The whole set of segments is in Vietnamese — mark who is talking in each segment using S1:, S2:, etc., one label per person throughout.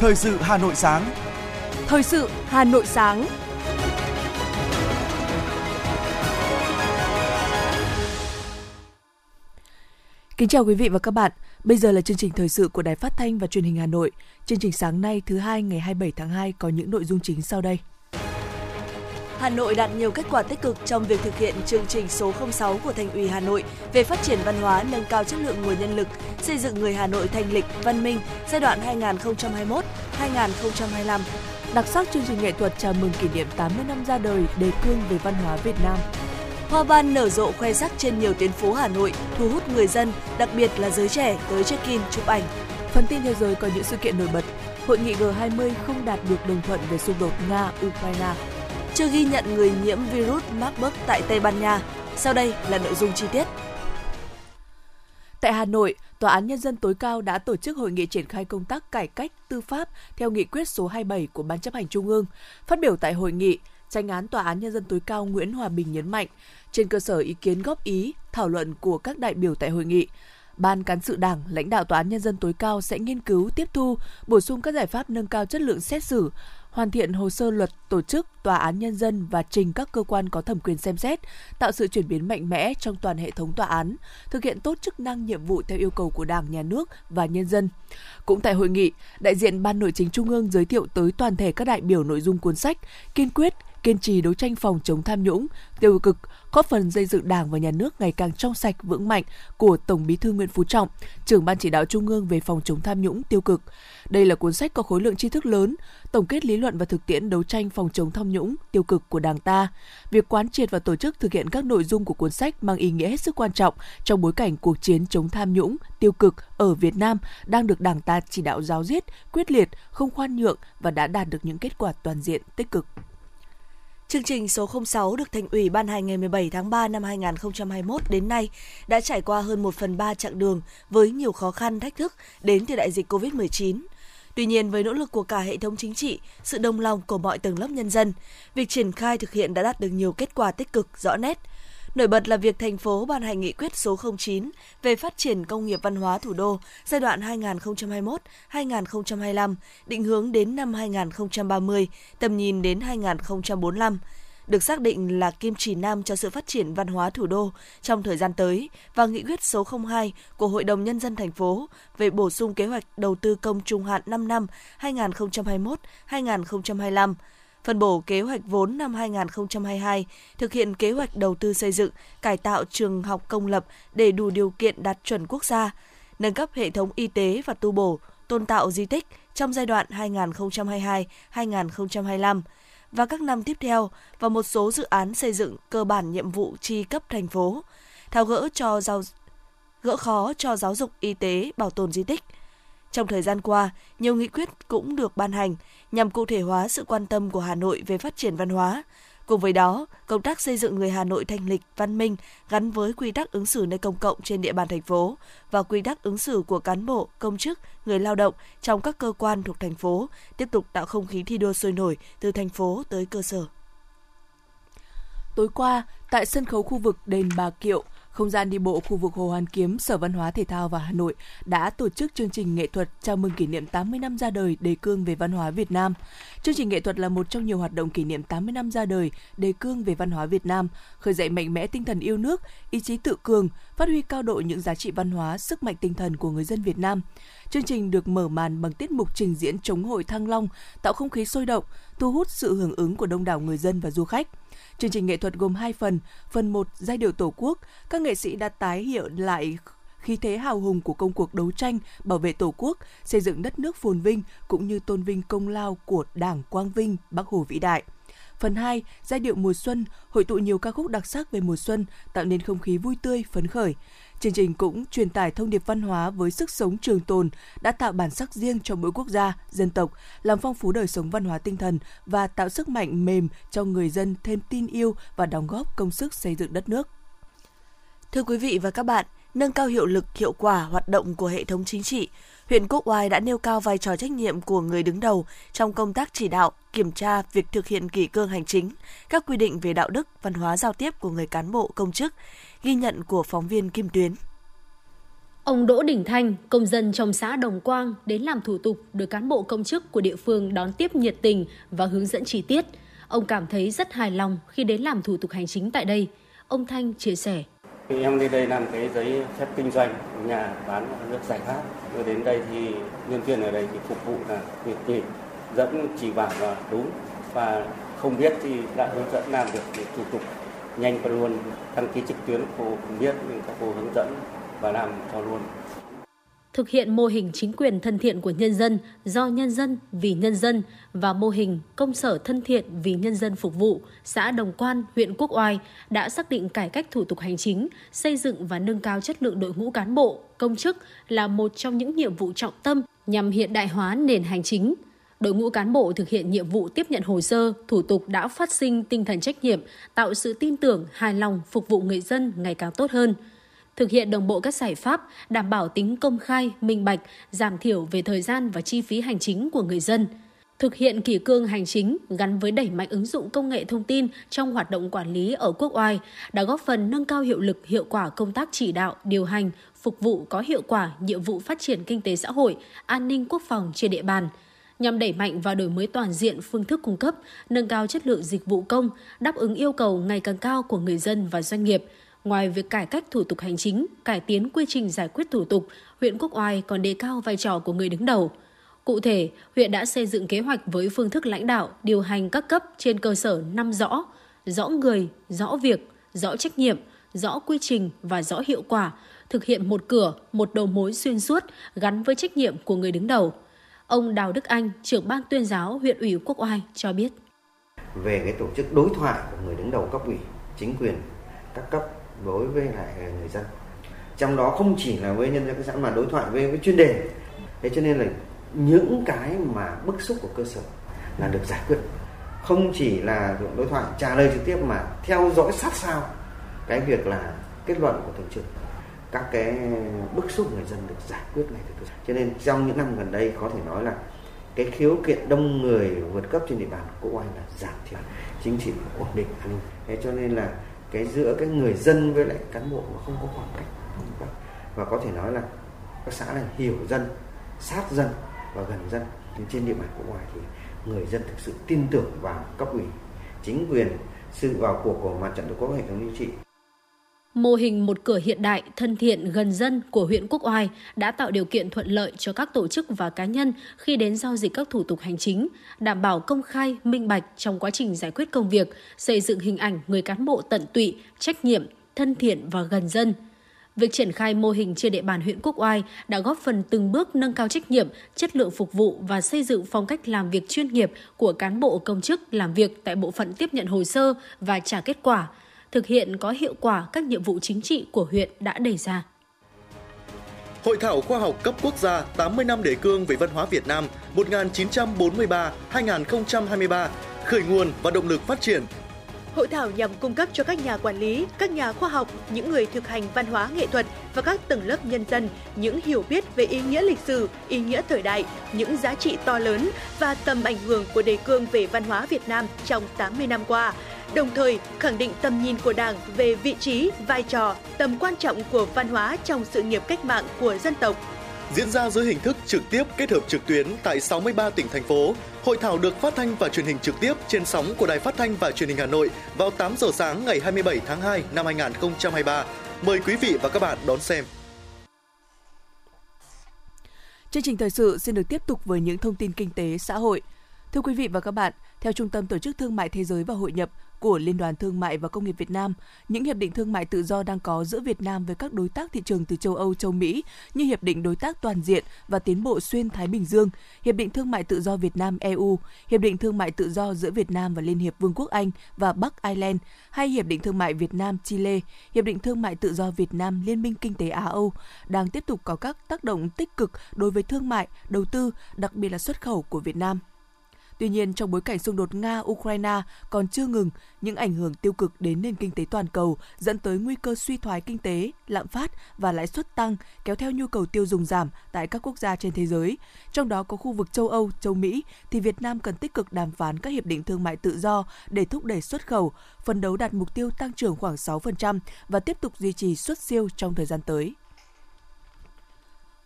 S1: Thời sự Hà Nội sáng.
S2: Thời sự Hà Nội sáng. Kính chào quý vị và các bạn. Bây giờ là chương trình thời sự của Đài Phát thanh và Truyền hình Hà Nội. Chương trình sáng nay thứ hai ngày 27 tháng 2 có những nội dung chính sau đây.
S3: Hà Nội đạt nhiều kết quả tích cực trong việc thực hiện chương trình số 06 của Thành ủy Hà Nội về phát triển văn hóa, nâng cao chất lượng nguồn nhân lực, xây dựng người Hà Nội thành lịch, văn minh giai đoạn 2021-2025.
S2: Đặc sắc chương trình nghệ thuật chào mừng kỷ niệm 80 năm ra đời đề cương về văn hóa Việt Nam.
S3: Hoa ban nở rộ khoe sắc trên nhiều tuyến phố Hà Nội, thu hút người dân, đặc biệt là giới trẻ tới check-in chụp ảnh.
S2: Phần tin thế giới có những sự kiện nổi bật. Hội nghị G20 không đạt được đồng thuận về xung đột Nga-Ukraine
S3: chưa ghi nhận người nhiễm virus Marburg tại Tây Ban Nha. Sau đây là nội dung chi tiết.
S2: Tại Hà Nội, Tòa án Nhân dân tối cao đã tổ chức hội nghị triển khai công tác cải cách tư pháp theo nghị quyết số 27 của Ban chấp hành Trung ương. Phát biểu tại hội nghị, tranh án Tòa án Nhân dân tối cao Nguyễn Hòa Bình nhấn mạnh, trên cơ sở ý kiến góp ý, thảo luận của các đại biểu tại hội nghị, Ban cán sự Đảng, lãnh đạo Tòa án Nhân dân tối cao sẽ nghiên cứu, tiếp thu, bổ sung các giải pháp nâng cao chất lượng xét xử, hoàn thiện hồ sơ luật tổ chức tòa án nhân dân và trình các cơ quan có thẩm quyền xem xét, tạo sự chuyển biến mạnh mẽ trong toàn hệ thống tòa án, thực hiện tốt chức năng nhiệm vụ theo yêu cầu của Đảng, Nhà nước và nhân dân. Cũng tại hội nghị, đại diện Ban Nội chính Trung ương giới thiệu tới toàn thể các đại biểu nội dung cuốn sách kiên quyết kiên trì đấu tranh phòng chống tham nhũng, tiêu cực, góp phần xây dựng Đảng và Nhà nước ngày càng trong sạch vững mạnh của Tổng Bí thư Nguyễn Phú Trọng, trưởng ban chỉ đạo Trung ương về phòng chống tham nhũng tiêu cực. Đây là cuốn sách có khối lượng tri thức lớn, tổng kết lý luận và thực tiễn đấu tranh phòng chống tham nhũng tiêu cực của Đảng ta. Việc quán triệt và tổ chức thực hiện các nội dung của cuốn sách mang ý nghĩa hết sức quan trọng trong bối cảnh cuộc chiến chống tham nhũng tiêu cực ở Việt Nam đang được Đảng ta chỉ đạo giáo diết, quyết liệt, không khoan nhượng và đã đạt được những kết quả toàn diện tích cực.
S3: Chương trình số 06 được Thành ủy ban hành ngày 17 tháng 3 năm 2021 đến nay đã trải qua hơn 1 phần 3 chặng đường với nhiều khó khăn, thách thức đến từ đại dịch COVID-19. Tuy nhiên, với nỗ lực của cả hệ thống chính trị, sự đồng lòng của mọi tầng lớp nhân dân, việc triển khai thực hiện đã đạt được nhiều kết quả tích cực rõ nét – Nổi bật là việc thành phố ban hành nghị quyết số 09 về phát triển công nghiệp văn hóa thủ đô giai đoạn 2021-2025, định hướng đến năm 2030, tầm nhìn đến 2045 được xác định là kim chỉ nam cho sự phát triển văn hóa thủ đô trong thời gian tới và nghị quyết số 02 của Hội đồng Nhân dân thành phố về bổ sung kế hoạch đầu tư công trung hạn 5 năm 2021-2025 phân bổ kế hoạch vốn năm 2022, thực hiện kế hoạch đầu tư xây dựng, cải tạo trường học công lập để đủ điều kiện đạt chuẩn quốc gia, nâng cấp hệ thống y tế và tu bổ, tôn tạo di tích trong giai đoạn 2022-2025 và các năm tiếp theo và một số dự án xây dựng cơ bản nhiệm vụ chi cấp thành phố, tháo gỡ cho giao gỡ khó cho giáo dục y tế bảo tồn di tích – trong thời gian qua, nhiều nghị quyết cũng được ban hành nhằm cụ thể hóa sự quan tâm của Hà Nội về phát triển văn hóa. Cùng với đó, công tác xây dựng người Hà Nội thanh lịch, văn minh gắn với quy tắc ứng xử nơi công cộng trên địa bàn thành phố và quy tắc ứng xử của cán bộ, công chức, người lao động trong các cơ quan thuộc thành phố tiếp tục tạo không khí thi đua sôi nổi từ thành phố tới cơ sở.
S2: Tối qua, tại sân khấu khu vực đền Bà Kiệu, không gian đi bộ khu vực Hồ Hoàn Kiếm, Sở Văn hóa Thể thao và Hà Nội đã tổ chức chương trình nghệ thuật chào mừng kỷ niệm 80 năm ra đời đề cương về văn hóa Việt Nam. Chương trình nghệ thuật là một trong nhiều hoạt động kỷ niệm 80 năm ra đời đề cương về văn hóa Việt Nam, khởi dậy mạnh mẽ tinh thần yêu nước, ý chí tự cường, phát huy cao độ những giá trị văn hóa, sức mạnh tinh thần của người dân Việt Nam. Chương trình được mở màn bằng tiết mục trình diễn chống hội Thăng Long, tạo không khí sôi động, thu hút sự hưởng ứng của đông đảo người dân và du khách. Chương trình nghệ thuật gồm hai phần, phần 1 giai điệu Tổ quốc, các nghệ sĩ đã tái hiện lại khí thế hào hùng của công cuộc đấu tranh bảo vệ Tổ quốc, xây dựng đất nước phồn vinh cũng như tôn vinh công lao của Đảng Quang Vinh, Bắc Hồ vĩ đại. Phần 2, giai điệu mùa xuân, hội tụ nhiều ca khúc đặc sắc về mùa xuân, tạo nên không khí vui tươi, phấn khởi. Chương trình cũng truyền tải thông điệp văn hóa với sức sống trường tồn, đã tạo bản sắc riêng cho mỗi quốc gia, dân tộc, làm phong phú đời sống văn hóa tinh thần và tạo sức mạnh mềm cho người dân thêm tin yêu và đóng góp công sức xây dựng đất nước.
S3: Thưa quý vị và các bạn, nâng cao hiệu lực, hiệu quả hoạt động của hệ thống chính trị, huyện Quốc Oai đã nêu cao vai trò trách nhiệm của người đứng đầu trong công tác chỉ đạo, kiểm tra việc thực hiện kỷ cương hành chính, các quy định về đạo đức, văn hóa giao tiếp của người cán bộ công chức, ghi nhận của phóng viên Kim Tuyến.
S1: Ông Đỗ Đình Thanh, công dân trong xã Đồng Quang đến làm thủ tục được cán bộ công chức của địa phương đón tiếp nhiệt tình và hướng dẫn chi tiết. Ông cảm thấy rất hài lòng khi đến làm thủ tục hành chính tại đây. Ông Thanh chia sẻ.
S4: Em đi đây làm cái giấy phép kinh doanh, nhà bán nước giải khát. Tôi đến đây thì nhân viên ở đây thì phục vụ là nhiệt tình, dẫn chỉ bảo là đúng và không biết thì đã hướng dẫn làm được thủ tục nhanh và luôn đăng ký trực tuyến cô không biết nhưng các cô hướng dẫn và làm cho luôn
S1: thực hiện mô hình chính quyền thân thiện của nhân dân do nhân dân vì nhân dân và mô hình công sở thân thiện vì nhân dân phục vụ, xã Đồng Quan, huyện Quốc Oai đã xác định cải cách thủ tục hành chính, xây dựng và nâng cao chất lượng đội ngũ cán bộ, công chức là một trong những nhiệm vụ trọng tâm nhằm hiện đại hóa nền hành chính. Đội ngũ cán bộ thực hiện nhiệm vụ tiếp nhận hồ sơ, thủ tục đã phát sinh tinh thần trách nhiệm, tạo sự tin tưởng, hài lòng phục vụ người dân ngày càng tốt hơn – thực hiện đồng bộ các giải pháp đảm bảo tính công khai, minh bạch, giảm thiểu về thời gian và chi phí hành chính của người dân. Thực hiện kỷ cương hành chính gắn với đẩy mạnh ứng dụng công nghệ thông tin trong hoạt động quản lý ở quốc oai đã góp phần nâng cao hiệu lực hiệu quả công tác chỉ đạo, điều hành, phục vụ có hiệu quả nhiệm vụ phát triển kinh tế xã hội, an ninh quốc phòng trên địa bàn nhằm đẩy mạnh và đổi mới toàn diện phương thức cung cấp, nâng cao chất lượng dịch vụ công, đáp ứng yêu cầu ngày càng cao của người dân và doanh nghiệp, Ngoài việc cải cách thủ tục hành chính, cải tiến quy trình giải quyết thủ tục, huyện Quốc Oai còn đề cao vai trò của người đứng đầu. Cụ thể, huyện đã xây dựng kế hoạch với phương thức lãnh đạo, điều hành các cấp trên cơ sở năm rõ, rõ người, rõ việc, rõ trách nhiệm, rõ quy trình và rõ hiệu quả, thực hiện một cửa, một đầu mối xuyên suốt gắn với trách nhiệm của người đứng đầu. Ông Đào Đức Anh, trưởng ban tuyên giáo huyện ủy Quốc Oai cho biết.
S5: Về cái tổ chức đối thoại của người đứng đầu cấp ủy, chính quyền, các cấp đối với lại người dân. Trong đó không chỉ là với nhân dân các xã mà đối thoại với, với chuyên đề. Thế cho nên là những cái mà bức xúc của cơ sở là được giải quyết. Không chỉ là đối thoại trả lời trực tiếp mà theo dõi sát sao cái việc là kết luận của thường trực. Các cái bức xúc người dân được giải quyết ngay từ cơ cho nên trong những năm gần đây có thể nói là cái khiếu kiện đông người vượt cấp trên địa bàn của anh là giảm thiểu chính trị ổn định an ninh. Thế cho nên là cái giữa cái người dân với lại cán bộ nó không có khoảng cách. Và có thể nói là các xã này hiểu dân, sát dân và gần dân. Nhưng trên địa bàn của ngoài thì người dân thực sự tin tưởng vào cấp ủy, chính quyền, sự vào cuộc của mặt trận tổ quốc hệ thống chính trị.
S1: Mô hình một cửa hiện đại, thân thiện, gần dân của huyện Quốc Oai đã tạo điều kiện thuận lợi cho các tổ chức và cá nhân khi đến giao dịch các thủ tục hành chính, đảm bảo công khai, minh bạch trong quá trình giải quyết công việc, xây dựng hình ảnh người cán bộ tận tụy, trách nhiệm, thân thiện và gần dân. Việc triển khai mô hình trên địa bàn huyện Quốc Oai đã góp phần từng bước nâng cao trách nhiệm, chất lượng phục vụ và xây dựng phong cách làm việc chuyên nghiệp của cán bộ công chức làm việc tại bộ phận tiếp nhận hồ sơ và trả kết quả – thực hiện có hiệu quả các nhiệm vụ chính trị của huyện đã đề ra.
S6: Hội thảo khoa học cấp quốc gia 80 năm đề cương về văn hóa Việt Nam 1943-2023, khởi nguồn và động lực phát triển
S2: Hội thảo nhằm cung cấp cho các nhà quản lý, các nhà khoa học, những người thực hành văn hóa nghệ thuật và các tầng lớp nhân dân những hiểu biết về ý nghĩa lịch sử, ý nghĩa thời đại, những giá trị to lớn và tầm ảnh hưởng của đề cương về văn hóa Việt Nam trong 80 năm qua đồng thời khẳng định tầm nhìn của Đảng về vị trí, vai trò, tầm quan trọng của văn hóa trong sự nghiệp cách mạng của dân tộc.
S6: Diễn ra dưới hình thức trực tiếp kết hợp trực tuyến tại 63 tỉnh thành phố, hội thảo được phát thanh và truyền hình trực tiếp trên sóng của Đài Phát thanh và Truyền hình Hà Nội vào 8 giờ sáng ngày 27 tháng 2 năm 2023. Mời quý vị và các bạn đón xem.
S2: Chương trình thời sự xin được tiếp tục với những thông tin kinh tế xã hội. Thưa quý vị và các bạn, theo Trung tâm Tổ chức Thương mại Thế giới và Hội nhập, của Liên đoàn Thương mại và Công nghiệp Việt Nam, những hiệp định thương mại tự do đang có giữa Việt Nam với các đối tác thị trường từ châu Âu, châu Mỹ như hiệp định đối tác toàn diện và tiến bộ xuyên Thái Bình Dương, hiệp định thương mại tự do Việt Nam EU, hiệp định thương mại tự do giữa Việt Nam và Liên hiệp Vương quốc Anh và Bắc Ireland, hay hiệp định thương mại Việt Nam Chile, hiệp định thương mại tự do Việt Nam Liên minh kinh tế Á Âu đang tiếp tục có các tác động tích cực đối với thương mại, đầu tư, đặc biệt là xuất khẩu của Việt Nam. Tuy nhiên, trong bối cảnh xung đột Nga-Ukraine còn chưa ngừng, những ảnh hưởng tiêu cực đến nền kinh tế toàn cầu dẫn tới nguy cơ suy thoái kinh tế, lạm phát và lãi suất tăng kéo theo nhu cầu tiêu dùng giảm tại các quốc gia trên thế giới. Trong đó có khu vực châu Âu, châu Mỹ thì Việt Nam cần tích cực đàm phán các hiệp định thương mại tự do để thúc đẩy xuất khẩu, phấn đấu đạt mục tiêu tăng trưởng khoảng 6% và tiếp tục duy trì xuất siêu trong thời gian tới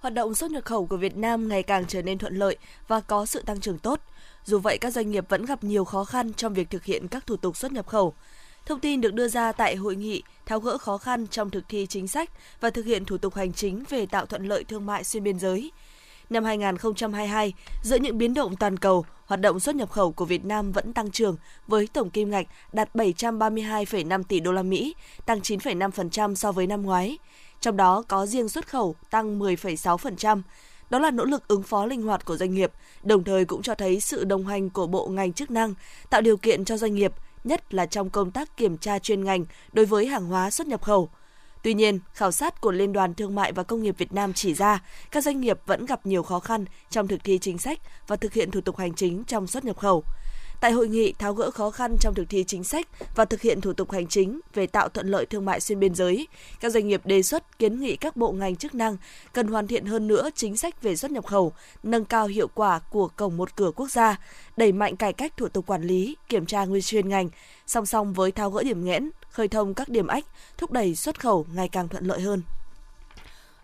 S3: hoạt động xuất nhập khẩu của Việt Nam ngày càng trở nên thuận lợi và có sự tăng trưởng tốt. Dù vậy, các doanh nghiệp vẫn gặp nhiều khó khăn trong việc thực hiện các thủ tục xuất nhập khẩu. Thông tin được đưa ra tại hội nghị tháo gỡ khó khăn trong thực thi chính sách và thực hiện thủ tục hành chính về tạo thuận lợi thương mại xuyên biên giới. Năm 2022, giữa những biến động toàn cầu, hoạt động xuất nhập khẩu của Việt Nam vẫn tăng trưởng với tổng kim ngạch đạt 732,5 tỷ đô la Mỹ, tăng 9,5% so với năm ngoái. Trong đó có riêng xuất khẩu tăng 10,6%. Đó là nỗ lực ứng phó linh hoạt của doanh nghiệp, đồng thời cũng cho thấy sự đồng hành của bộ ngành chức năng, tạo điều kiện cho doanh nghiệp, nhất là trong công tác kiểm tra chuyên ngành đối với hàng hóa xuất nhập khẩu. Tuy nhiên, khảo sát của Liên đoàn Thương mại và Công nghiệp Việt Nam chỉ ra các doanh nghiệp vẫn gặp nhiều khó khăn trong thực thi chính sách và thực hiện thủ tục hành chính trong xuất nhập khẩu. Tại hội nghị tháo gỡ khó khăn trong thực thi chính sách và thực hiện thủ tục hành chính về tạo thuận lợi thương mại xuyên biên giới, các doanh nghiệp đề xuất kiến nghị các bộ ngành chức năng cần hoàn thiện hơn nữa chính sách về xuất nhập khẩu, nâng cao hiệu quả của cổng một cửa quốc gia, đẩy mạnh cải cách thủ tục quản lý, kiểm tra nguyên chuyên ngành, song song với tháo gỡ điểm nghẽn, khơi thông các điểm ách, thúc đẩy xuất khẩu ngày càng thuận lợi hơn.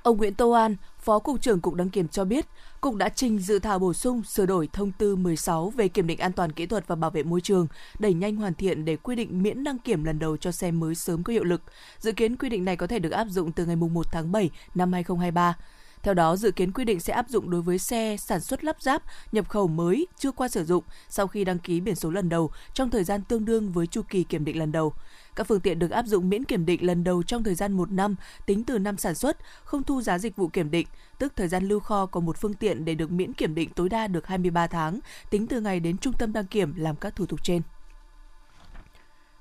S2: Ông Nguyễn Tô An, Phó Cục trưởng Cục Đăng kiểm cho biết, Cục đã trình dự thảo bổ sung sửa đổi thông tư 16 về kiểm định an toàn kỹ thuật và bảo vệ môi trường, đẩy nhanh hoàn thiện để quy định miễn đăng kiểm lần đầu cho xe mới sớm có hiệu lực. Dự kiến quy định này có thể được áp dụng từ ngày 1 tháng 7 năm 2023. Theo đó, dự kiến quy định sẽ áp dụng đối với xe sản xuất lắp ráp, nhập khẩu mới chưa qua sử dụng sau khi đăng ký biển số lần đầu trong thời gian tương đương với chu kỳ kiểm định lần đầu. Các phương tiện được áp dụng miễn kiểm định lần đầu trong thời gian một năm tính từ năm sản xuất, không thu giá dịch vụ kiểm định, tức thời gian lưu kho của một phương tiện để được miễn kiểm định tối đa được 23 tháng, tính từ ngày đến trung tâm đăng kiểm làm các thủ tục trên.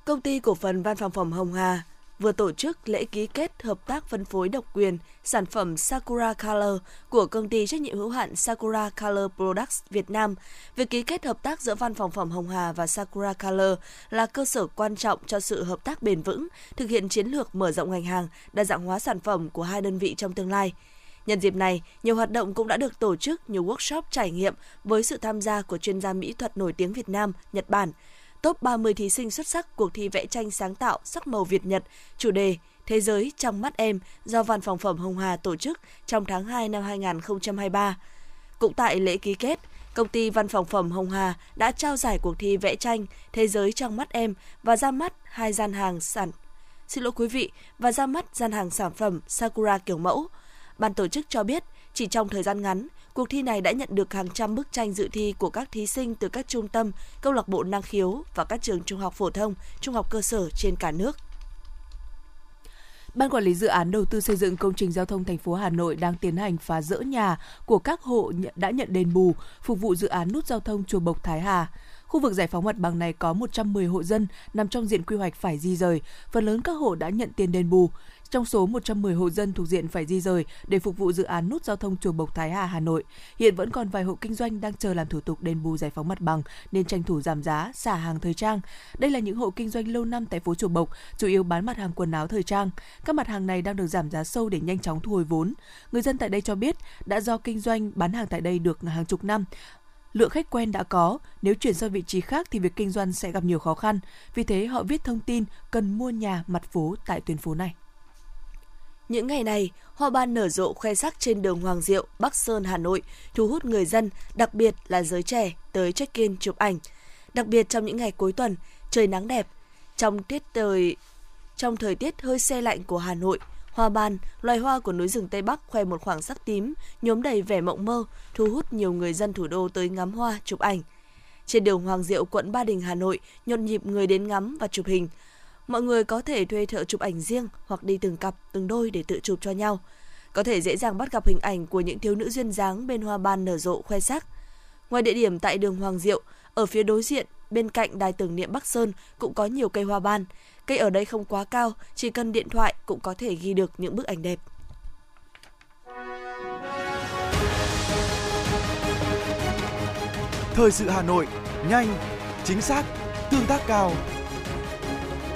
S3: Công ty cổ phần Văn phòng phẩm Hồng Hà vừa tổ chức lễ ký kết hợp tác phân phối độc quyền sản phẩm Sakura Color của công ty trách nhiệm hữu hạn Sakura Color Products Việt Nam. Việc ký kết hợp tác giữa Văn phòng phẩm Hồng Hà và Sakura Color là cơ sở quan trọng cho sự hợp tác bền vững, thực hiện chiến lược mở rộng ngành hàng, đa dạng hóa sản phẩm của hai đơn vị trong tương lai. Nhân dịp này, nhiều hoạt động cũng đã được tổ chức, nhiều workshop trải nghiệm với sự tham gia của chuyên gia mỹ thuật nổi tiếng Việt Nam, Nhật Bản, top 30 thí sinh xuất sắc cuộc thi vẽ tranh sáng tạo sắc màu Việt Nhật, chủ đề Thế giới trong mắt em do Văn phòng phẩm Hồng Hà tổ chức trong tháng 2 năm 2023. Cũng tại lễ ký kết, công ty Văn phòng phẩm Hồng Hà đã trao giải cuộc thi vẽ tranh Thế giới trong mắt em và ra mắt hai gian hàng sản Xin lỗi quý vị, và ra mắt gian hàng sản phẩm Sakura kiểu mẫu. Ban tổ chức cho biết, chỉ trong thời gian ngắn, Cuộc thi này đã nhận được hàng trăm bức tranh dự thi của các thí sinh từ các trung tâm, câu lạc bộ năng khiếu và các trường trung học phổ thông, trung học cơ sở trên cả nước.
S2: Ban quản lý dự án đầu tư xây dựng công trình giao thông thành phố Hà Nội đang tiến hành phá rỡ nhà của các hộ đã nhận đền bù phục vụ dự án nút giao thông chùa Bộc Thái Hà. Khu vực giải phóng mặt bằng này có 110 hộ dân nằm trong diện quy hoạch phải di rời, phần lớn các hộ đã nhận tiền đền bù. Trong số 110 hộ dân thuộc diện phải di rời để phục vụ dự án nút giao thông chùa Bộc Thái Hà Hà Nội, hiện vẫn còn vài hộ kinh doanh đang chờ làm thủ tục đền bù giải phóng mặt bằng nên tranh thủ giảm giá, xả hàng thời trang. Đây là những hộ kinh doanh lâu năm tại phố chùa Bộc, chủ yếu bán mặt hàng quần áo thời trang. Các mặt hàng này đang được giảm giá sâu để nhanh chóng thu hồi vốn. Người dân tại đây cho biết đã do kinh doanh bán hàng tại đây được hàng chục năm, lượng khách quen đã có, nếu chuyển sang vị trí khác thì việc kinh doanh sẽ gặp nhiều khó khăn. Vì thế họ viết thông tin cần mua nhà mặt phố tại tuyến phố này.
S3: Những ngày này, hoa ban nở rộ khoe sắc trên đường Hoàng Diệu, Bắc Sơn, Hà Nội, thu hút người dân, đặc biệt là giới trẻ, tới check-in chụp ảnh. Đặc biệt trong những ngày cuối tuần, trời nắng đẹp, trong tiết trời trong thời tiết hơi xe lạnh của Hà Nội, hoa ban, loài hoa của núi rừng Tây Bắc khoe một khoảng sắc tím, nhóm đầy vẻ mộng mơ, thu hút nhiều người dân thủ đô tới ngắm hoa, chụp ảnh. Trên đường Hoàng Diệu, quận Ba Đình, Hà Nội, nhộn nhịp người đến ngắm và chụp hình. Mọi người có thể thuê thợ chụp ảnh riêng hoặc đi từng cặp, từng đôi để tự chụp cho nhau. Có thể dễ dàng bắt gặp hình ảnh của những thiếu nữ duyên dáng bên hoa ban nở rộ khoe sắc. Ngoài địa điểm tại đường Hoàng Diệu, ở phía đối diện, bên cạnh đài tưởng niệm Bắc Sơn cũng có nhiều cây hoa ban. Cây ở đây không quá cao, chỉ cần điện thoại cũng có thể ghi được những bức ảnh đẹp.
S7: Thời sự Hà Nội, nhanh, chính xác, tương tác cao.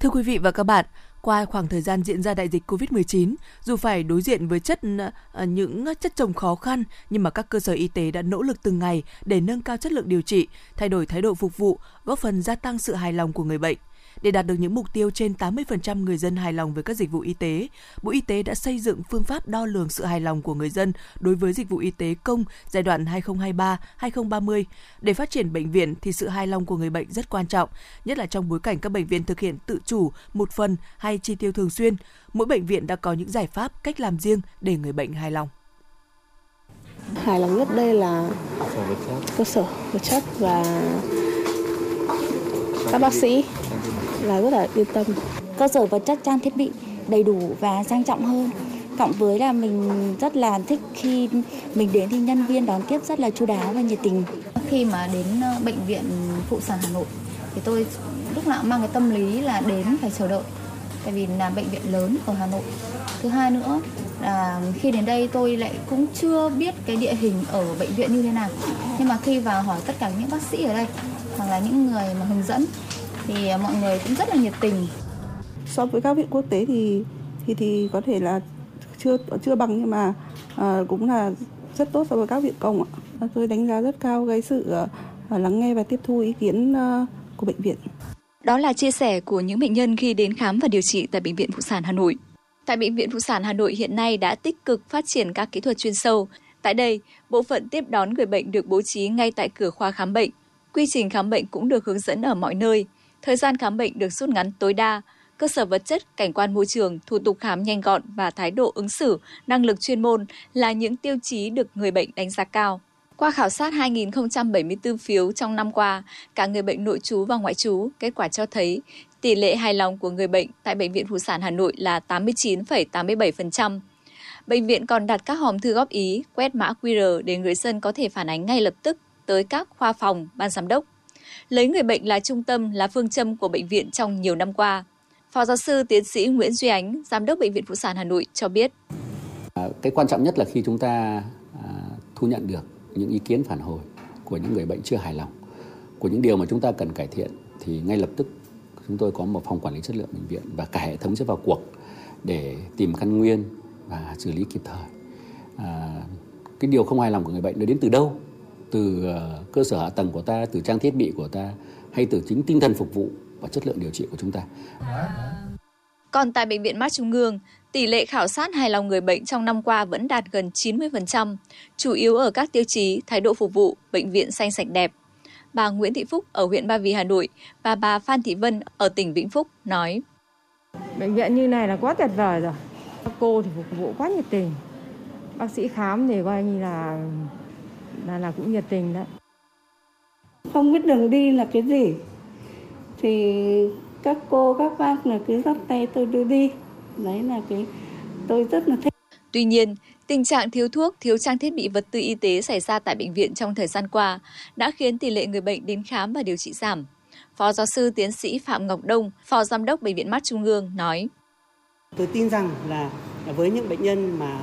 S2: Thưa quý vị và các bạn, Qua khoảng thời gian diễn ra đại dịch COVID-19, dù phải đối diện với chất ờ, những chất trồng khó khăn, nhưng mà các cơ sở y tế đã nỗ lực từng ngày để nâng cao chất lượng điều trị, thay đổi thái độ phục vụ, góp phần gia tăng sự hài lòng của người bệnh. Để đạt được những mục tiêu trên 80% người dân hài lòng với các dịch vụ y tế, Bộ Y tế đã xây dựng phương pháp đo lường sự hài lòng của người dân đối với dịch vụ y tế công giai đoạn 2023-2030. Để phát triển bệnh viện thì sự hài lòng của người bệnh rất quan trọng, nhất là trong bối cảnh các bệnh viện thực hiện tự chủ, một phần hay chi tiêu thường xuyên. Mỗi bệnh viện đã có những giải pháp, cách làm riêng để người bệnh hài lòng.
S8: Hài lòng nhất đây là cơ sở vật chất và các bác sĩ là rất là yên tâm.
S9: Cơ sở vật chất, trang thiết bị đầy đủ và sang trọng hơn. Cộng với là mình rất là thích khi mình đến thì nhân viên đón tiếp rất là chu đáo và nhiệt tình.
S10: Khi mà đến ờ, bệnh viện phụ sản Hà Nội thì tôi lúc nào mang cái tâm lý là đến phải chờ đợi, tại vì là bệnh viện lớn ở Hà Nội. Thứ hai nữa là khi đến đây tôi lại cũng chưa biết cái địa hình ở bệnh viện như thế nào. Nhưng mà khi vào hỏi tất cả những bác sĩ ở đây, hoặc là những người mà hướng dẫn thì à, mọi người cũng rất là nhiệt tình.
S8: So với các viện quốc tế thì thì thì có thể là chưa chưa bằng nhưng mà à, cũng là rất tốt so với các viện công ạ. Tôi đánh giá rất cao cái sự à, lắng nghe và tiếp thu ý kiến à, của bệnh viện.
S11: Đó là chia sẻ của những bệnh nhân khi đến khám và điều trị tại Bệnh viện Phụ sản Hà Nội. Tại Bệnh viện Phụ sản Hà Nội hiện nay đã tích cực phát triển các kỹ thuật chuyên sâu. Tại đây, bộ phận tiếp đón người bệnh được bố trí ngay tại cửa khoa khám bệnh. Quy trình khám bệnh cũng được hướng dẫn ở mọi nơi. Thời gian khám bệnh được rút ngắn tối đa. Cơ sở vật chất, cảnh quan môi trường, thủ tục khám nhanh gọn và thái độ ứng xử, năng lực chuyên môn là những tiêu chí được người bệnh đánh giá cao. Qua khảo sát 2.074 phiếu trong năm qua, cả người bệnh nội trú và ngoại trú, kết quả cho thấy tỷ lệ hài lòng của người bệnh tại Bệnh viện Phụ sản Hà Nội là 89,87%. Bệnh viện còn đặt các hòm thư góp ý, quét mã QR để người dân có thể phản ánh ngay lập tức tới các khoa phòng, ban giám đốc. Lấy người bệnh là trung tâm là phương châm của bệnh viện trong nhiều năm qua. Phó giáo sư tiến sĩ Nguyễn Duy Ánh, Giám đốc Bệnh viện Phụ sản Hà Nội cho biết.
S12: À, cái quan trọng nhất là khi chúng ta à, thu nhận được những ý kiến phản hồi của những người bệnh chưa hài lòng, của những điều mà chúng ta cần cải thiện thì ngay lập tức chúng tôi có một phòng quản lý chất lượng bệnh viện và cả hệ thống sẽ vào cuộc để tìm căn nguyên và xử lý kịp thời. À, cái điều không hài lòng của người bệnh nó đến từ đâu? Từ ờ, cơ sở hạ tầng của ta, từ trang thiết bị của ta hay từ chính tinh thần phục vụ và chất lượng điều trị của chúng ta.
S11: Còn tại Bệnh viện Mắt Trung ương, tỷ lệ khảo sát hài lòng người bệnh trong năm qua vẫn đạt gần 90%, chủ yếu ở các tiêu chí thái độ phục vụ, bệnh viện xanh sạch đẹp. Bà Nguyễn Thị Phúc ở huyện Ba Vì, Hà Nội và bà Phan Thị Vân ở tỉnh Vĩnh Phúc nói.
S13: Bệnh viện như này là quá tuyệt vời rồi. Các cô thì phục vụ quá nhiệt tình. Bác sĩ khám thì coi như là là là cũng nhiệt tình đấy
S14: không biết đường đi là cái gì thì các cô các bác là cứ dắt tay tôi đưa đi đấy là cái tôi rất là thích
S11: Tuy nhiên, tình trạng thiếu thuốc, thiếu trang thiết bị vật tư y tế xảy ra tại bệnh viện trong thời gian qua đã khiến tỷ lệ người bệnh đến khám và điều trị giảm. Phó giáo sư tiến sĩ Phạm Ngọc Đông, Phó Giám đốc Bệnh viện Mắt Trung ương nói.
S15: Tôi tin rằng là với những bệnh nhân mà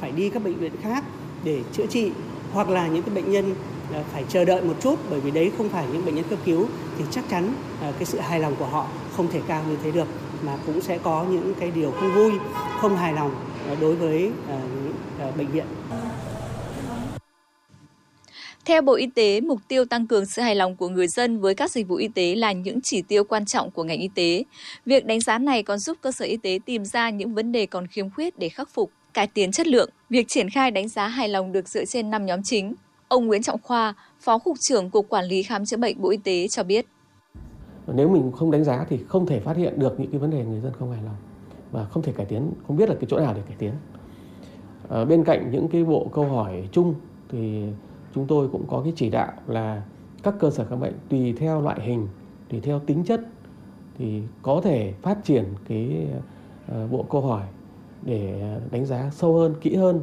S15: phải đi các bệnh viện khác để chữa trị hoặc là những cái bệnh nhân à, phải chờ đợi một chút bởi vì đấy không phải những bệnh nhân cấp cứu thì chắc chắn à, cái sự hài lòng của họ không thể cao như thế được mà cũng sẽ có những cái điều không vui, không hài lòng à, đối với bệnh viện.
S11: Theo Bộ Y tế, mục tiêu tăng cường sự hài lòng của người dân với các dịch vụ y tế là những chỉ tiêu quan trọng của ngành y tế. Việc đánh giá này còn giúp cơ sở y tế tìm ra những vấn đề còn khiếm khuyết để khắc phục cải tiến chất lượng. Việc triển khai đánh giá hài lòng được dựa trên 5 nhóm chính. Ông Nguyễn Trọng Khoa, Phó Cục trưởng Cục Quản lý Khám chữa bệnh Bộ Y tế cho biết.
S16: Nếu mình không đánh giá thì không thể phát hiện được những cái vấn đề người dân không hài lòng và không thể cải tiến, không biết là cái chỗ nào để cải tiến. À, bên cạnh những cái bộ câu hỏi chung thì chúng tôi cũng có cái chỉ đạo là các cơ sở khám bệnh tùy theo loại hình, tùy theo tính chất thì có thể phát triển cái ờ, bộ câu hỏi để đánh giá sâu hơn, kỹ hơn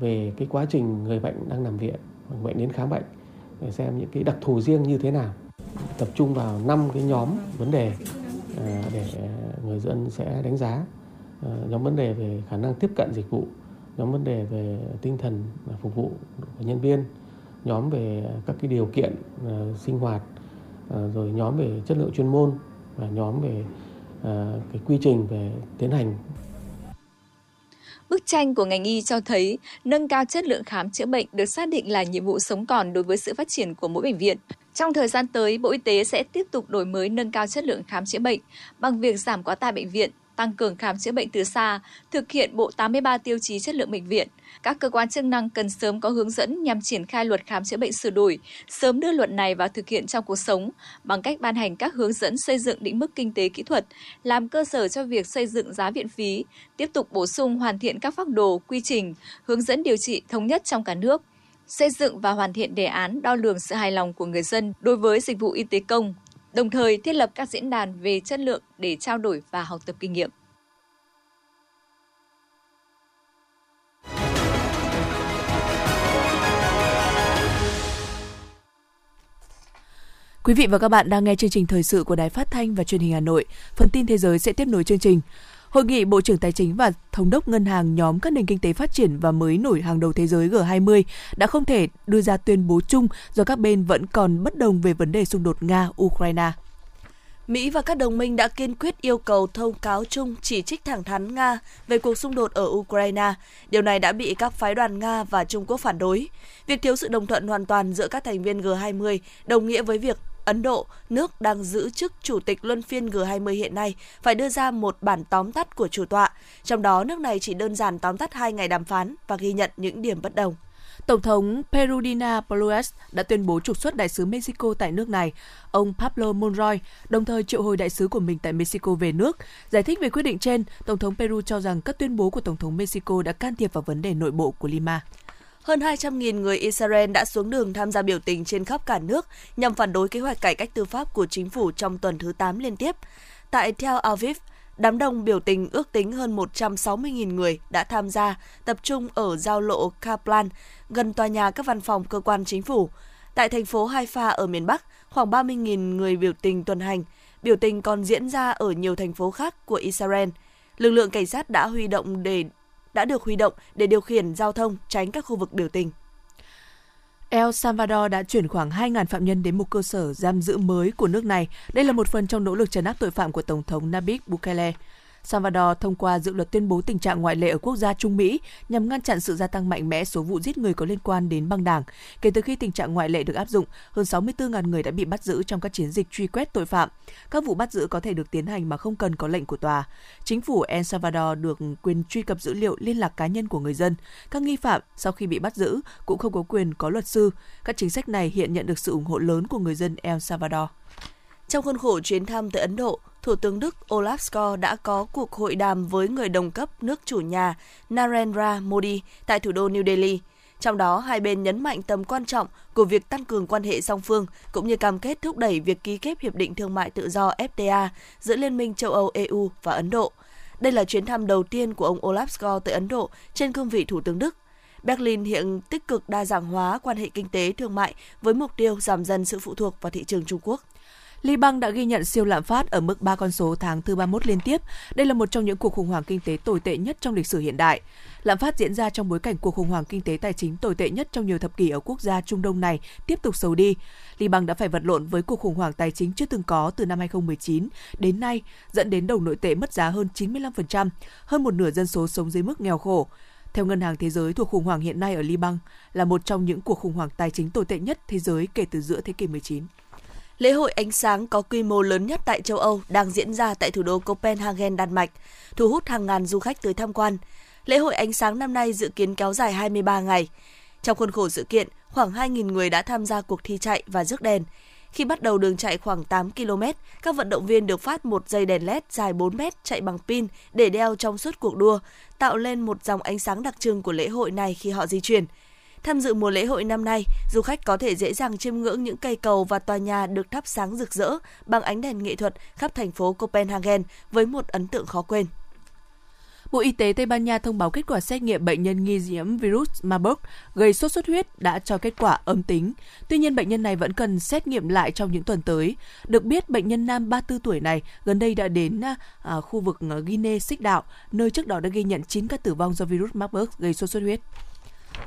S16: về cái quá trình người bệnh đang nằm viện, người bệnh đến khám bệnh để xem những cái đặc thù riêng như thế nào. Tập trung vào năm cái nhóm vấn đề à, để người dân sẽ đánh giá à, nhóm vấn đề về khả năng tiếp cận dịch vụ, nhóm vấn đề về tinh thần phục vụ của nhân viên, nhóm về các cái điều kiện à, sinh hoạt, rồi nhóm về chất lượng chuyên môn và nhóm về cái quy trình về tiến hành
S11: Bức tranh của ngành y cho thấy nâng cao chất lượng khám chữa bệnh được xác định là nhiệm vụ sống còn đối với sự phát triển của mỗi bệnh viện. Trong thời gian tới, Bộ Y tế sẽ tiếp tục đổi mới nâng cao chất lượng khám chữa bệnh bằng việc giảm quá tải bệnh viện, tăng cường khám chữa bệnh từ xa, thực hiện bộ 83 tiêu chí chất lượng bệnh viện. Các cơ quan chức năng cần sớm có hướng dẫn nhằm triển khai luật khám chữa bệnh sửa đổi, sớm đưa luật này vào thực hiện trong cuộc sống bằng cách ban hành các hướng dẫn xây dựng định mức kinh tế kỹ thuật, làm cơ sở cho việc xây dựng giá viện phí, tiếp tục bổ sung hoàn thiện các phác đồ, quy trình, hướng dẫn điều trị thống nhất trong cả nước xây dựng và hoàn thiện đề án đo lường sự hài lòng của người dân đối với dịch vụ y tế công, đồng thời thiết lập các diễn đàn về chất lượng để trao đổi và học tập kinh nghiệm.
S2: Quý vị và các bạn đang nghe chương trình thời sự của Đài Phát thanh và Truyền hình Hà Nội. Phần tin thế giới sẽ tiếp nối chương trình. Hội nghị Bộ trưởng Tài chính và Thống đốc Ngân hàng nhóm các nền kinh tế phát triển và mới nổi hàng đầu thế giới G20 đã không thể đưa ra tuyên bố chung do các bên vẫn còn bất đồng về vấn đề xung đột Nga-Ukraine.
S3: Mỹ và các đồng minh đã kiên quyết yêu cầu thông cáo chung chỉ trích thẳng thắn Nga về cuộc xung đột ở Ukraine. Điều này đã bị các phái đoàn Nga và Trung Quốc phản đối. Việc thiếu sự đồng thuận hoàn toàn giữa các thành viên G20 đồng nghĩa với việc Ấn Độ, nước đang giữ chức chủ tịch luân phiên G20 hiện nay, phải đưa ra một bản tóm tắt của chủ tọa. Trong đó, nước này chỉ đơn giản tóm tắt hai ngày đàm phán và ghi nhận những điểm bất đồng.
S2: Tổng thống Perudina Polues đã tuyên bố trục xuất đại sứ Mexico tại nước này, ông Pablo Monroy, đồng thời triệu hồi đại sứ của mình tại Mexico về nước. Giải thích về quyết định trên, Tổng thống Peru cho rằng các tuyên bố của Tổng thống Mexico đã can thiệp vào vấn đề nội bộ của Lima.
S3: Hơn 200.000 người Israel đã xuống đường tham gia biểu tình trên khắp cả nước nhằm phản đối kế hoạch cải cách tư pháp của chính phủ trong tuần thứ 8 liên tiếp. Tại Tel Aviv, đám đông biểu tình ước tính hơn 160.000 người đã tham gia tập trung ở giao lộ Kaplan, gần tòa nhà các văn phòng cơ quan chính phủ. Tại thành phố Haifa ở miền Bắc, khoảng 30.000 người biểu tình tuần hành. Biểu tình còn diễn ra ở nhiều thành phố khác của Israel. Lực lượng cảnh sát đã huy động để đã được huy động để điều khiển giao thông tránh các khu vực biểu tình.
S2: El Salvador đã chuyển khoảng 2.000 phạm nhân đến một cơ sở giam giữ mới của nước này. Đây là một phần trong nỗ lực trấn áp tội phạm của Tổng thống Nayib Bukele. Salvador thông qua dự luật tuyên bố tình trạng ngoại lệ ở quốc gia Trung Mỹ nhằm ngăn chặn sự gia tăng mạnh mẽ số vụ giết người có liên quan đến băng đảng. Kể từ khi tình trạng ngoại lệ được áp dụng, hơn 64.000 người đã bị bắt giữ trong các chiến dịch truy quét tội phạm. Các vụ bắt giữ có thể được tiến hành mà không cần có lệnh của tòa. Chính phủ El Salvador được quyền truy cập dữ liệu liên lạc cá nhân của người dân. Các nghi phạm sau khi bị bắt giữ cũng không có quyền có luật sư. Các chính sách này hiện nhận được sự ủng hộ lớn của người dân El Salvador.
S3: Trong khuôn khổ chuyến thăm tới Ấn Độ, Thủ tướng Đức Olaf Scholz đã có cuộc hội đàm với người đồng cấp nước chủ nhà Narendra Modi tại thủ đô New Delhi. Trong đó, hai bên nhấn mạnh tầm quan trọng của việc tăng cường quan hệ song phương cũng như cam kết thúc đẩy việc ký kết hiệp định thương mại tự do FTA giữa Liên minh châu Âu EU và Ấn Độ. Đây là chuyến thăm đầu tiên của ông Olaf Scholz tới Ấn Độ trên cương vị Thủ tướng Đức. Berlin hiện tích cực đa dạng hóa quan hệ kinh tế thương mại với mục tiêu giảm dần sự phụ thuộc vào thị trường Trung Quốc.
S2: Liban đã ghi nhận siêu lạm phát ở mức 3 con số tháng thứ 31 liên tiếp. Đây là một trong những cuộc khủng hoảng kinh tế tồi tệ nhất trong lịch sử hiện đại. Lạm phát diễn ra trong bối cảnh cuộc khủng hoảng kinh tế tài chính tồi tệ nhất trong nhiều thập kỷ ở quốc gia Trung Đông này tiếp tục xấu đi. Liban đã phải vật lộn với cuộc khủng hoảng tài chính chưa từng có từ năm 2019 đến nay, dẫn đến đồng nội tệ mất giá hơn 95%, hơn một nửa dân số sống dưới mức nghèo khổ. Theo Ngân hàng Thế giới, cuộc khủng hoảng hiện nay ở Liban là một trong những cuộc khủng hoảng tài chính tồi tệ nhất thế giới kể từ giữa thế kỷ 19.
S3: Lễ hội ánh sáng có quy mô lớn nhất tại châu Âu đang diễn ra tại thủ đô Copenhagen, Đan Mạch, thu hút hàng ngàn du khách tới tham quan. Lễ hội ánh sáng năm nay dự kiến kéo dài 23 ngày. Trong khuôn khổ sự kiện, khoảng 2.000 người đã tham gia cuộc thi chạy và rước đèn. Khi bắt đầu đường chạy khoảng 8 km, các vận động viên được phát một dây đèn LED dài 4 mét chạy bằng pin để đeo trong suốt cuộc đua, tạo lên một dòng ánh sáng đặc trưng của lễ hội này khi họ di chuyển. Tham dự mùa lễ hội năm nay, du khách có thể dễ dàng chiêm ngưỡng những cây cầu và tòa nhà được thắp sáng rực rỡ bằng ánh đèn nghệ thuật khắp thành phố Copenhagen với một ấn tượng khó quên.
S2: Bộ Y tế Tây Ban Nha thông báo kết quả xét nghiệm bệnh nhân nghi nhiễm virus Marburg gây sốt xuất huyết đã cho kết quả âm tính. Tuy nhiên, bệnh nhân này vẫn cần xét nghiệm lại trong những tuần tới. Được biết, bệnh nhân nam 34 tuổi này gần đây đã đến à, à khu vực à, Guinea Xích Đạo, nơi trước đó đã ghi nhận 9 ca tử vong do virus Marburg gây sốt xuất huyết.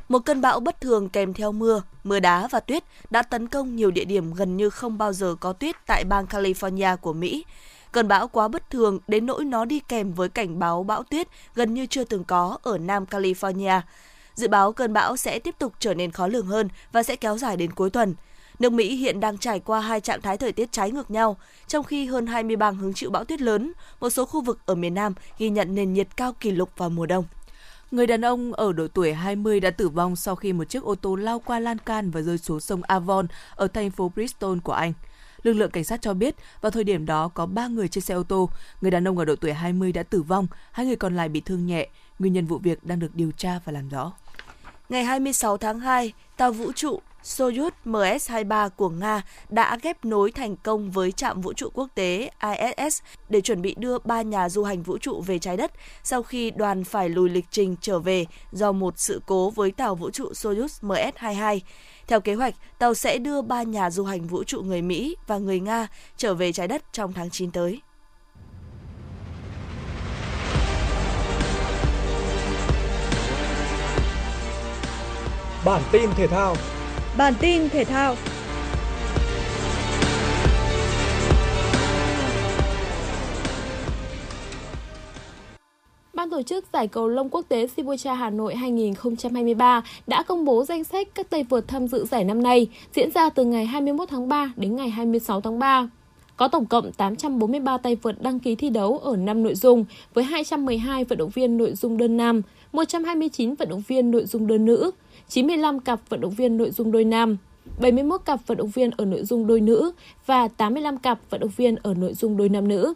S3: Một cơn bão bất thường kèm theo mưa, mưa đá và tuyết đã tấn công nhiều địa điểm gần như không bao giờ có tuyết tại bang California của Mỹ. Cơn bão quá bất thường đến nỗi nó đi kèm với cảnh báo bão tuyết gần như chưa từng có ở Nam California. Dự báo cơn bão sẽ tiếp tục trở nên khó lường hơn và sẽ kéo dài đến cuối tuần. Nước Mỹ hiện đang trải qua hai trạng thái thời tiết trái ngược nhau, trong khi hơn 20 bang hứng chịu bão tuyết lớn, một số khu vực ở miền Nam ghi nhận nền nhiệt cao kỷ lục vào mùa đông.
S2: Người đàn ông ở độ tuổi 20 đã tử vong sau khi một chiếc ô tô lao qua lan can và rơi xuống sông Avon ở thành phố Bristol của Anh. Lực lượng cảnh sát cho biết vào thời điểm đó có 3 người trên xe ô tô. Người đàn ông ở độ tuổi 20 đã tử vong, hai người còn lại bị thương nhẹ. Nguyên nhân vụ việc đang được điều tra và làm rõ.
S3: Ngày 26 tháng 2, tàu vũ trụ Soyuz MS-23 của Nga đã ghép nối thành công với trạm vũ trụ quốc tế ISS để chuẩn bị đưa ba nhà du hành vũ trụ về trái đất sau khi đoàn phải lùi lịch trình trở về do một sự cố với tàu vũ trụ Soyuz MS-22. Theo kế hoạch, tàu sẽ đưa ba nhà du hành vũ trụ người Mỹ và người Nga trở về trái đất trong tháng 9 tới.
S7: Bản tin thể thao
S17: Bản tin thể thao Ban tổ chức giải cầu lông quốc tế Sibucha Hà Nội 2023 đã công bố danh sách các tay vợt tham dự giải năm nay, diễn ra từ ngày 21 tháng 3 đến ngày 26 tháng 3. Có tổng cộng 843 tay vợt đăng ký thi đấu ở 5 nội dung với 212 vận động viên nội dung đơn nam, 129 vận động viên nội dung đơn nữ, 95 cặp vận động viên nội dung đôi nam, 71 cặp vận động viên ở nội dung đôi nữ và 85 cặp vận động viên ở nội dung đôi nam nữ.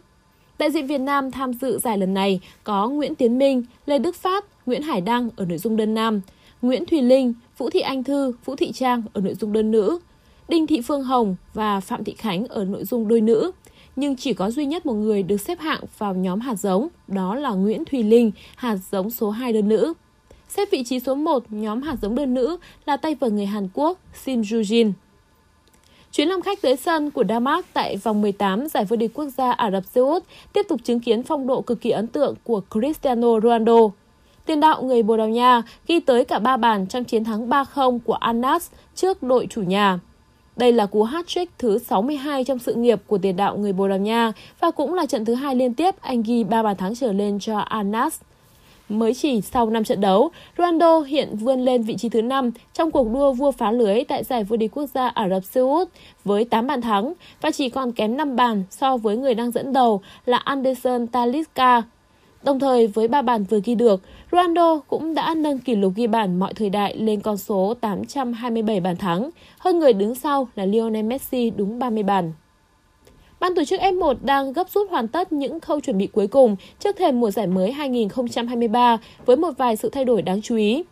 S17: Đại diện Việt Nam tham dự giải lần này có Nguyễn Tiến Minh, Lê Đức Phát, Nguyễn Hải Đăng ở nội dung đơn nam, Nguyễn Thùy Linh, Vũ Thị Anh Thư, Vũ Thị Trang ở nội dung đơn nữ, Đinh Thị Phương Hồng và Phạm Thị Khánh ở nội dung đôi nữ. Nhưng chỉ có duy nhất một người được xếp hạng vào nhóm hạt giống, đó là Nguyễn Thùy Linh, hạt giống số 2 đơn nữ. Xếp vị trí số 1 nhóm hạt giống đơn nữ là tay vợt người Hàn Quốc Shin Joo-jin. Chuyến làm khách tới sân của Damas tại vòng 18 giải vô địch quốc gia Ả Rập Xê Út tiếp tục chứng kiến phong độ cực kỳ ấn tượng của Cristiano Ronaldo. Tiền đạo người Bồ Đào Nha ghi tới cả 3 bàn trong chiến thắng 3-0 của Anas trước đội chủ nhà. Đây là cú hat-trick thứ 62 trong sự nghiệp của tiền đạo người Bồ Đào Nha và cũng là trận thứ hai liên tiếp anh ghi 3 bàn thắng trở lên cho Anas. Mới chỉ sau 5 trận đấu, Ronaldo hiện vươn lên vị trí thứ 5 trong cuộc đua vua phá lưới tại giải vô địch quốc gia Ả Rập Xê Út với 8 bàn thắng và chỉ còn kém 5 bàn so với người đang dẫn đầu là Anderson Talisca. Đồng thời với 3 bàn vừa ghi được, Ronaldo cũng đã nâng kỷ lục ghi bàn mọi thời đại lên con số 827 bàn thắng, hơn người đứng sau là Lionel Messi đúng 30 bàn. Ban tổ chức F1 đang gấp rút hoàn tất những khâu chuẩn bị cuối cùng trước thềm mùa giải mới 2023 với một vài sự thay đổi đáng chú ý.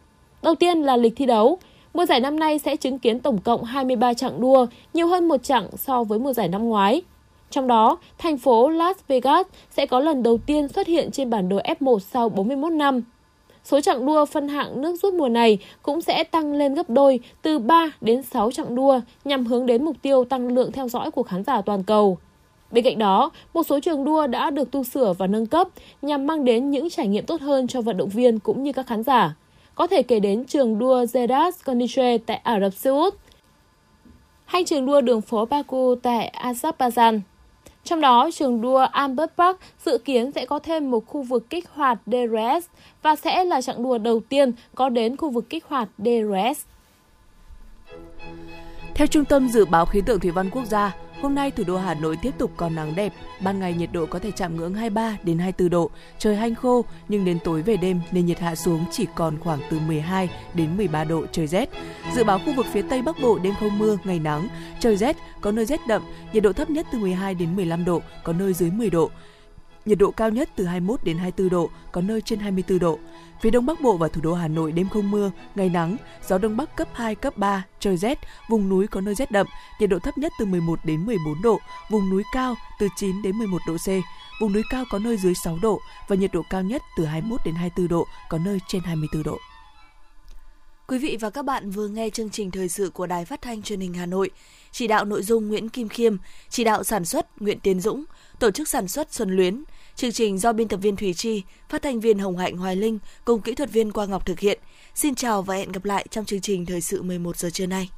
S17: Đầu tiên là lịch thi đấu. Mùa giải năm nay sẽ chứng kiến tổng cộng 23 chặng đua, nhiều hơn một chặng so với mùa giải năm ngoái. Trong đó, thành phố Las Vegas sẽ có lần đầu tiên xuất hiện trên bản đồ F1 sau 41 năm. Số chặng đua phân hạng nước rút mùa này cũng sẽ tăng lên gấp đôi từ 3 đến 6 chặng đua nhằm hướng đến mục tiêu tăng lượng theo dõi của khán giả toàn cầu. Bên cạnh đó, một số trường đua đã được tu sửa và nâng cấp nhằm mang đến những trải nghiệm tốt hơn cho vận động viên cũng như các khán giả. Có thể kể đến trường đua Jeddah Corniche tại Ả Rập Xê Út hay trường đua đường phố Baku tại Azerbaijan. Trong đó, trường đua Albert Park dự kiến sẽ có thêm một khu vực kích hoạt DRS và sẽ là chặng đua đầu tiên có đến khu vực kích hoạt DRS.
S2: Theo Trung tâm Dự báo Khí tượng Thủy văn Quốc gia, Hôm nay thủ đô Hà Nội tiếp tục có nắng đẹp, ban ngày nhiệt độ có thể chạm ngưỡng 23 đến 24 độ, trời hanh khô nhưng đến tối về đêm nền nhiệt hạ xuống chỉ còn khoảng từ 12 đến 13 độ trời rét. Dự báo khu vực phía Tây Bắc Bộ đêm không mưa, ngày nắng, trời rét, có nơi rét đậm, nhiệt độ thấp nhất từ 12 đến 15 độ, có nơi dưới 10 độ. Nhiệt độ cao nhất từ 21 đến 24 độ, có nơi trên 24 độ. Phía Đông Bắc Bộ và thủ đô Hà Nội đêm không mưa, ngày nắng, gió Đông Bắc cấp 2, cấp 3, trời rét, vùng núi có nơi rét đậm, nhiệt độ thấp nhất từ 11 đến 14 độ, vùng núi cao từ 9 đến 11 độ C, vùng núi cao có nơi dưới 6 độ và nhiệt độ cao nhất từ 21 đến 24 độ, có nơi trên 24 độ.
S3: Quý vị và các bạn vừa nghe chương trình thời sự của Đài Phát thanh Truyền hình Hà Nội. Chỉ đạo nội dung Nguyễn Kim Khiêm, chỉ đạo sản xuất Nguyễn Tiến Dũng, tổ chức sản xuất Xuân Luyến. Chương trình do biên tập viên Thủy Chi, phát thanh viên Hồng Hạnh Hoài Linh cùng kỹ thuật viên Quang Ngọc thực hiện. Xin chào và hẹn gặp lại trong chương trình thời sự 11 giờ trưa nay.